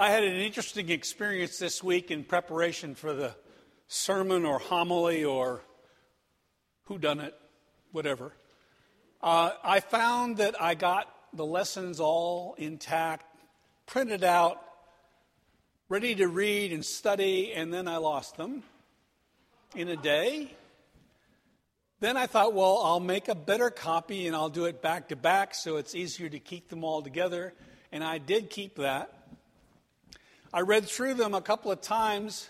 I had an interesting experience this week in preparation for the sermon or homily or who done it, whatever. Uh, I found that I got the lessons all intact, printed out, ready to read and study, and then I lost them in a day. Then I thought, well, I'll make a better copy and I'll do it back to back so it's easier to keep them all together. And I did keep that. I read through them a couple of times.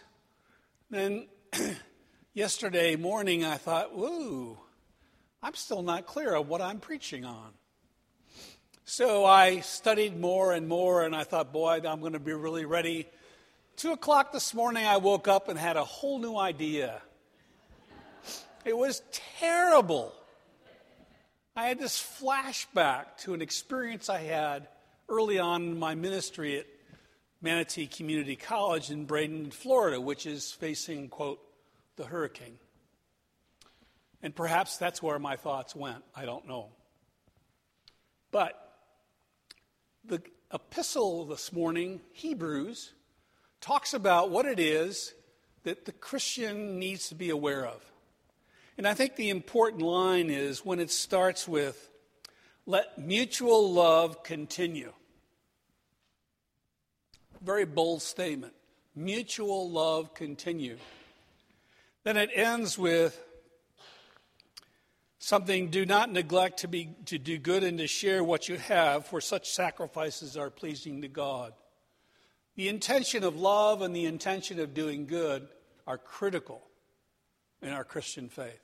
Then yesterday morning, I thought, whoa, I'm still not clear of what I'm preaching on. So I studied more and more, and I thought, boy, I'm going to be really ready. Two o'clock this morning, I woke up and had a whole new idea. It was terrible. I had this flashback to an experience I had early on in my ministry at Manatee Community College in Bradenton, Florida, which is facing, quote, the hurricane. And perhaps that's where my thoughts went. I don't know. But the epistle this morning, Hebrews, talks about what it is that the Christian needs to be aware of. And I think the important line is when it starts with, let mutual love continue. Very bold statement. Mutual love continue. Then it ends with something do not neglect to, be, to do good and to share what you have, for such sacrifices are pleasing to God. The intention of love and the intention of doing good are critical in our Christian faith.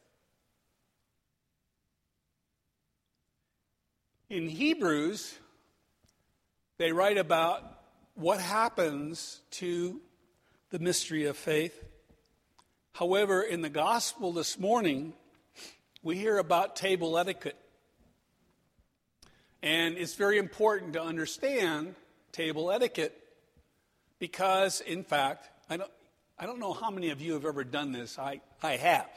In Hebrews, they write about what happens to the mystery of faith. However, in the gospel this morning, we hear about table etiquette. And it's very important to understand table etiquette because, in fact, I don't, I don't know how many of you have ever done this. I, I have.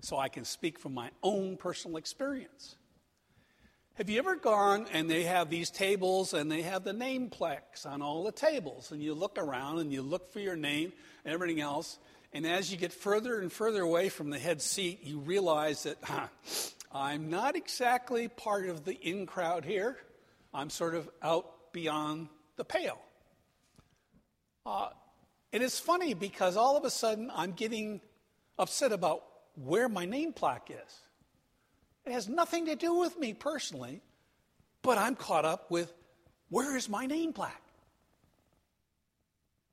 So I can speak from my own personal experience. Have you ever gone and they have these tables and they have the name plaques on all the tables and you look around and you look for your name and everything else and as you get further and further away from the head seat you realize that huh, I'm not exactly part of the in crowd here. I'm sort of out beyond the pale. Uh, and it's funny because all of a sudden I'm getting upset about where my name plaque is. It has nothing to do with me personally, but I'm caught up with where is my name plaque?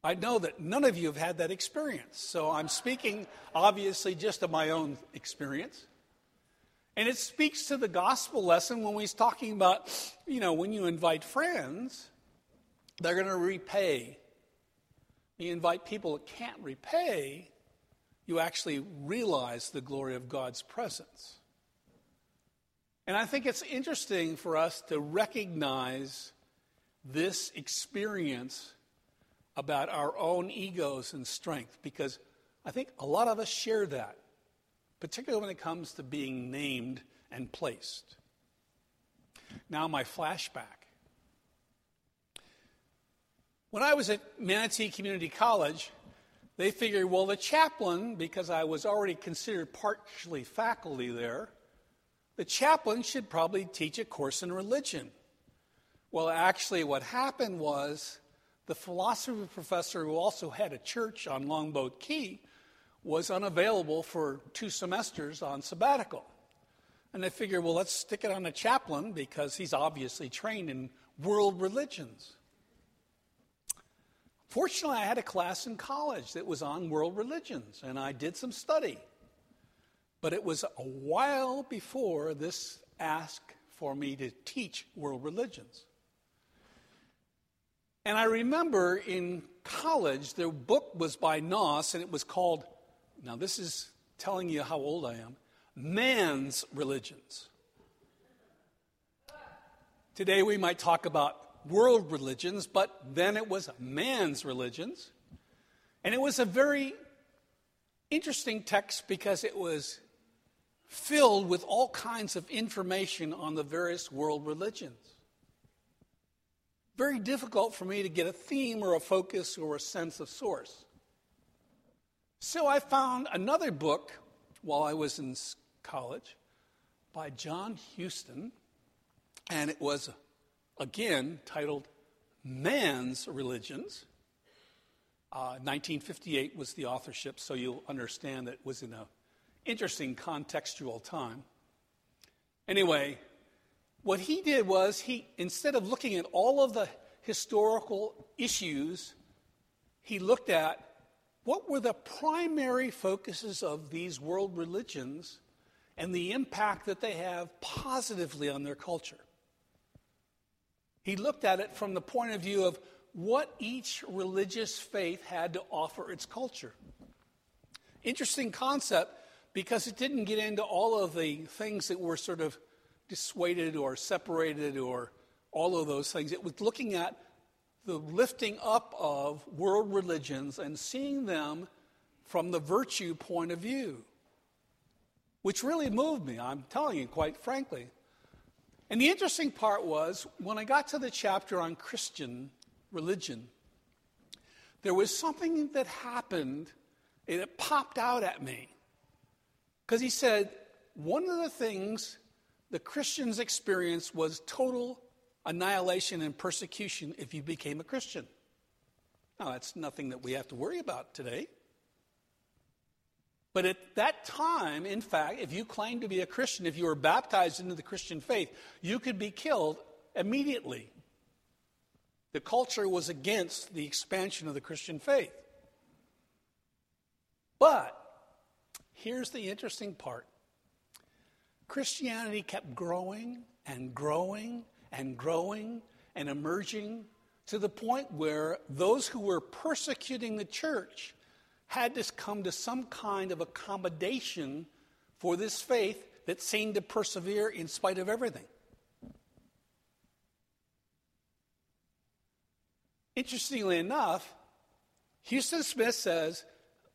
I know that none of you have had that experience, so I'm speaking obviously just of my own experience. And it speaks to the gospel lesson when he's talking about, you know, when you invite friends, they're going to repay. You invite people that can't repay, you actually realize the glory of God's presence. And I think it's interesting for us to recognize this experience about our own egos and strength because I think a lot of us share that, particularly when it comes to being named and placed. Now, my flashback. When I was at Manatee Community College, they figured, well, the chaplain, because I was already considered partially faculty there, the chaplain should probably teach a course in religion. Well, actually, what happened was the philosophy professor, who also had a church on Longboat Key, was unavailable for two semesters on sabbatical. And they figured, well, let's stick it on the chaplain because he's obviously trained in world religions. Fortunately, I had a class in college that was on world religions, and I did some study. But it was a while before this ask for me to teach world religions. And I remember in college, the book was by Noss, and it was called, now this is telling you how old I am, Man's Religions. Today we might talk about world religions, but then it was man's religions. And it was a very interesting text because it was filled with all kinds of information on the various world religions. very difficult for me to get a theme or a focus or a sense of source. So I found another book while I was in college by John Huston, and it was again titled Man's Religions. Uh, 1958 was the authorship, so you'll understand that it was in an interesting contextual time. Anyway, what he did was he, instead of looking at all of the historical issues, he looked at what were the primary focuses of these world religions and the impact that they have positively on their culture. He looked at it from the point of view of what each religious faith had to offer its culture. Interesting concept because it didn't get into all of the things that were sort of dissuaded or separated or all of those things. It was looking at the lifting up of world religions and seeing them from the virtue point of view, which really moved me, I'm telling you quite frankly. And the interesting part was when I got to the chapter on Christian religion, there was something that happened, and it popped out at me. Because he said, one of the things the Christians experienced was total annihilation and persecution if you became a Christian. Now, that's nothing that we have to worry about today. But at that time, in fact, if you claimed to be a Christian, if you were baptized into the Christian faith, you could be killed immediately. The culture was against the expansion of the Christian faith. But here's the interesting part Christianity kept growing and growing and growing and emerging to the point where those who were persecuting the church had to come to some kind of accommodation for this faith that seemed to persevere in spite of everything. Interestingly enough, Huston Smith says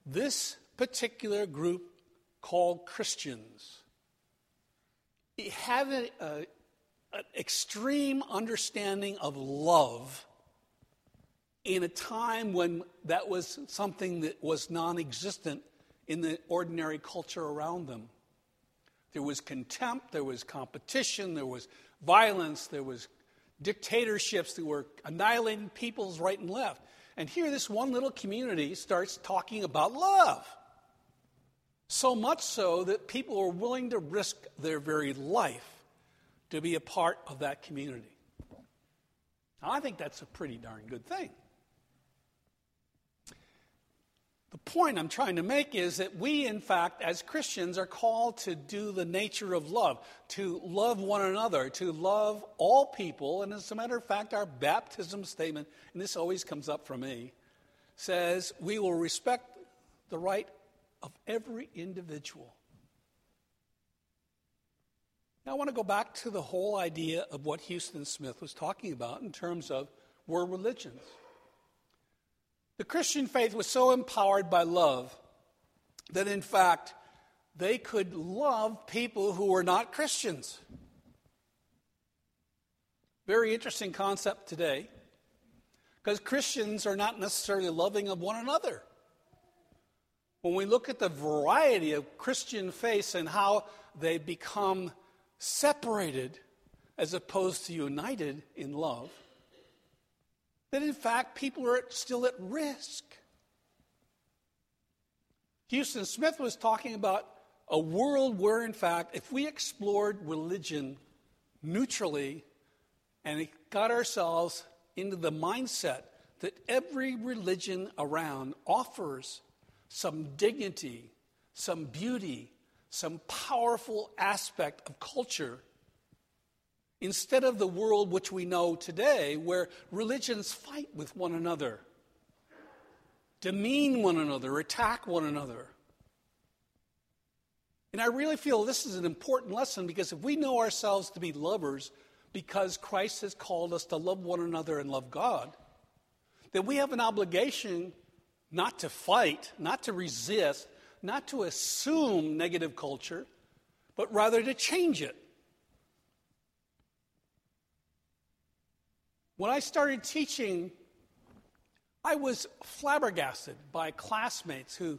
this particular group called Christians have a, a, an extreme understanding of love in a time when that was something that was non existent in the ordinary culture around them. There was contempt, there was competition, there was violence, there was dictatorships that were annihilating peoples right and left. And here, this one little community starts talking about love. So much so that people are willing to risk their very life to be a part of that community. Now, I think that's a pretty darn good thing. The point I'm trying to make is that we, in fact, as Christians, are called to do the nature of love, to love one another, to love all people. And as a matter of fact, our baptism statement, and this always comes up for me, says we will respect the right of every individual. Now, I want to go back to the whole idea of what Huston Smith was talking about in terms of world religions. The Christian faith was so empowered by love that, in fact, they could love people who were not Christians. Very interesting concept today because Christians are not necessarily loving of one another. When we look at the variety of Christian faiths and how they become separated as opposed to united in love, that in fact people are still at risk. Huston Smith was talking about a world where, in fact, if we explored religion neutrally and got ourselves into the mindset that every religion around offers some dignity, some beauty, some powerful aspect of culture instead of the world which we know today, where religions fight with one another, demean one another, attack one another. And I really feel this is an important lesson because if we know ourselves to be lovers because Christ has called us to love one another and love God, then we have an obligation not to fight, not to resist, not to assume negative culture, but rather to change it. When I started teaching, I was flabbergasted by classmates who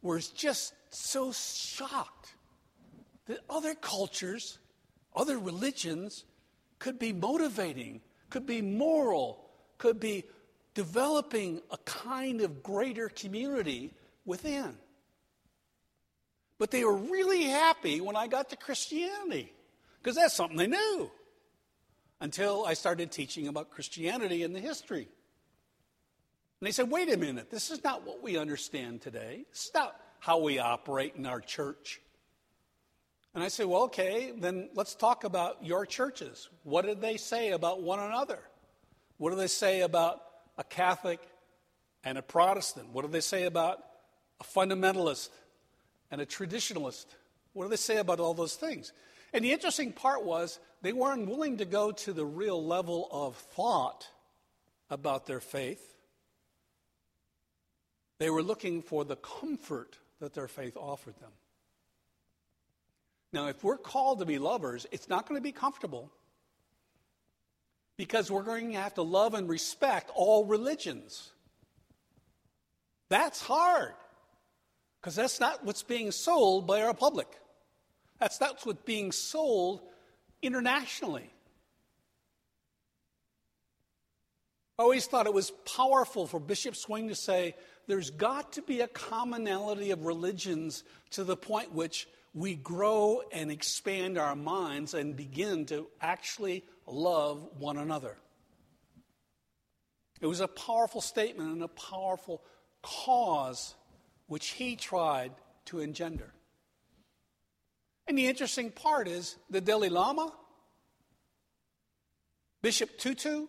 were just so shocked that other cultures, other religions could be motivating, could be moral, could be developing a kind of greater community within. But they were really happy when I got to Christianity because that's something they knew until I started teaching about Christianity and the history. And they said, wait a minute, this is not what we understand today. This is not how we operate in our church. And I said, well, okay, then let's talk about your churches. What did they say about one another? What do they say about a Catholic and a Protestant? What do they say about a fundamentalist and a traditionalist? What do they say about all those things? And the interesting part was they weren't willing to go to the real level of thought about their faith. They were looking for the comfort that their faith offered them. Now, if we're called to be lovers, it's not going to be comfortable because we're going to have to love and respect all religions. That's hard because that's not what's being sold by our public. That's not what's being sold internationally. I always thought it was powerful for Bishop Swing to say there's got to be a commonality of religions to the point which we grow and expand our minds and begin to actually love one another. It was a powerful statement and a powerful cause which he tried to engender. And the interesting part is the Dalai Lama, Bishop Tutu,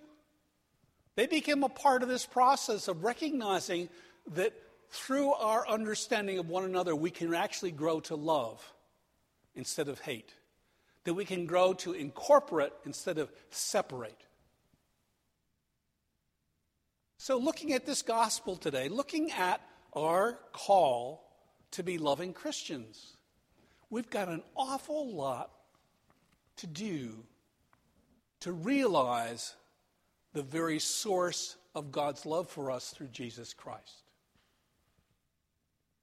they became a part of this process of recognizing that through our understanding of one another, we can actually grow to love instead of hate. That we can grow to incorporate instead of separate. So, looking at this gospel today, looking at our call to be loving Christians, we've got an awful lot to do to realize the very source of God's love for us through Jesus Christ.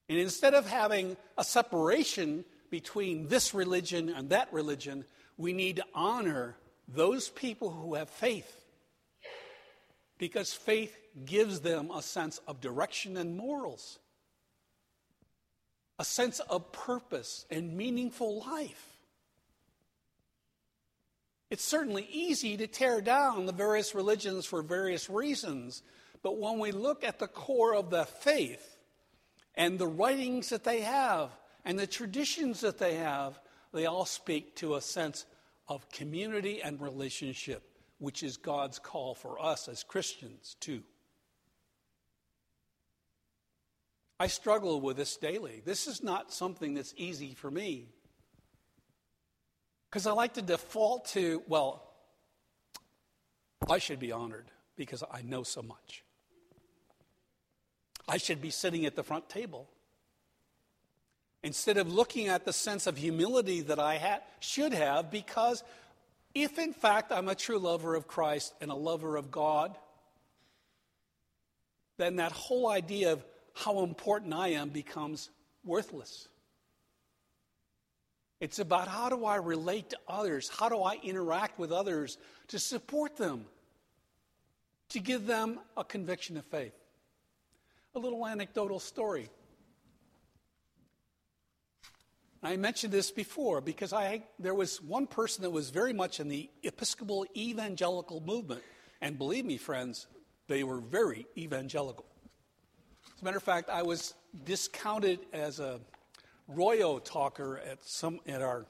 And instead of having a separation between this religion and that religion, we need to honor those people who have faith. Because faith gives them a sense of direction and morals, a sense of purpose and meaningful life. It's certainly easy to tear down the various religions for various reasons, but when we look at the core of the faith, and the writings that they have and the traditions that they have, they all speak to a sense of community and relationship, which is God's call for us as Christians, too. I struggle with this daily. This is not something that's easy for me. Because I like to default to, well, I should be honored because I know so much. I should be sitting at the front table. Instead of looking at the sense of humility that I ha- should have, because if in fact I'm a true lover of Christ and a lover of God, then that whole idea of how important I am becomes worthless. It's about how do I relate to others? How do I interact with others to support them? To give them a conviction of faith a little anecdotal story. I mentioned this before because I, there was one person that was very much in the Episcopal evangelical movement. And believe me, friends, they were very evangelical. As a matter of fact, I was discounted as a Rollo talker at, some, at our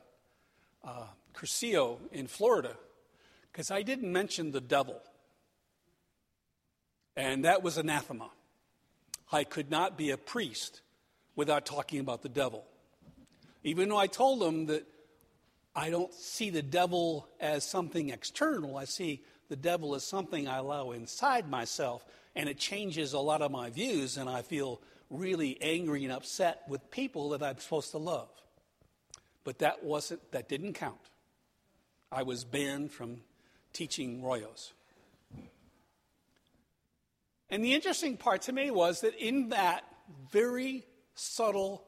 uh, Cursillo in Florida because I didn't mention the devil. And that was anathema. I could not be a priest without talking about the devil. Even though I told them that I don't see the devil as something external, I see the devil as something I allow inside myself, and it changes a lot of my views, and I feel really angry and upset with people that I'm supposed to love. But that wasn't that didn't count. I was banned from teaching Rollos. And the interesting part to me was that in that very subtle,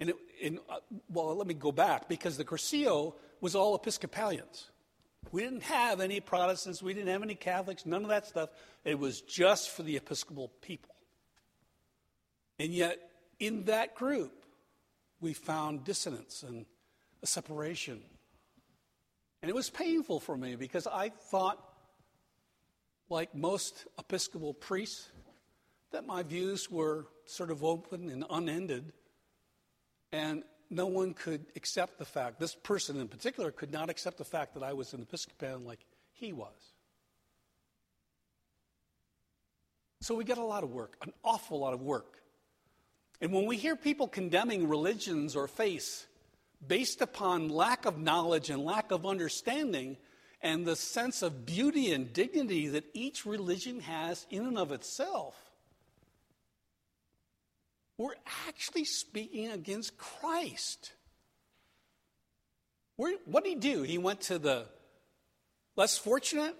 and it, in, uh, well, let me go back because the Cursillo was all Episcopalians. We didn't have any Protestants, we didn't have any Catholics, none of that stuff. It was just for the Episcopal people. And yet, in that group, we found dissonance and a separation. And it was painful for me because I thought, like most Episcopal priests, that my views were sort of open and unended. And no one could accept the fact, this person in particular could not accept the fact that I was an Episcopalian like he was. So we get a lot of work, an awful lot of work. And when we hear people condemning religions or faiths based upon lack of knowledge and lack of understanding and the sense of beauty and dignity that each religion has in and of itself, we're actually speaking against Christ. what did he do? He went to the less fortunate.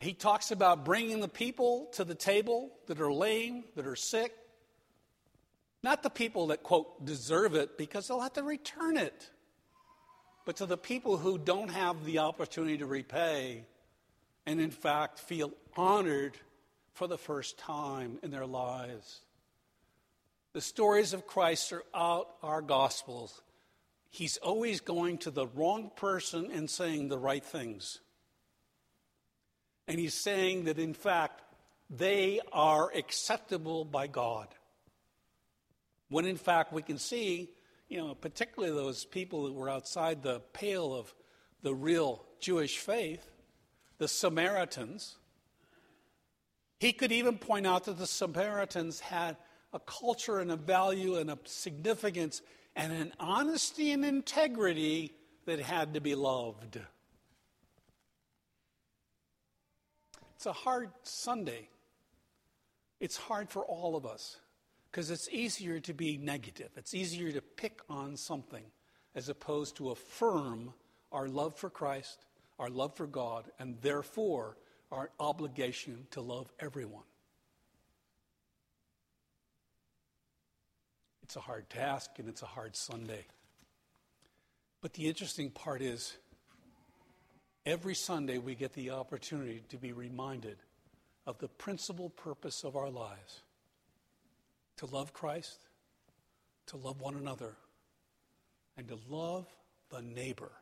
He talks about bringing the people to the table that are lame, that are sick. Not the people that, quote, deserve it because they'll have to return it, but to the people who don't have the opportunity to repay and, in fact, feel honored for the first time in their lives. The stories of Christ throughout our Gospels. He's always going to the wrong person and saying the right things. And he's saying that, in fact, they are acceptable by God. When, in fact, we can see, you know, particularly those people that were outside the pale of the real Jewish faith, the Samaritans, he could even point out that the Samaritans had a culture and a value and a significance and an honesty and integrity that had to be loved. It's a hard Sunday. It's hard for all of us because it's easier to be negative. It's easier to pick on something as opposed to affirm our love for Christ, our love for God, and therefore our obligation to love everyone. It's a hard task and it's a hard Sunday. But the interesting part is, every Sunday we get the opportunity to be reminded of the principal purpose of our lives to love Christ, to love one another, and to love the neighbor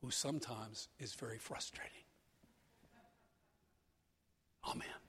who sometimes is very frustrating. Amen.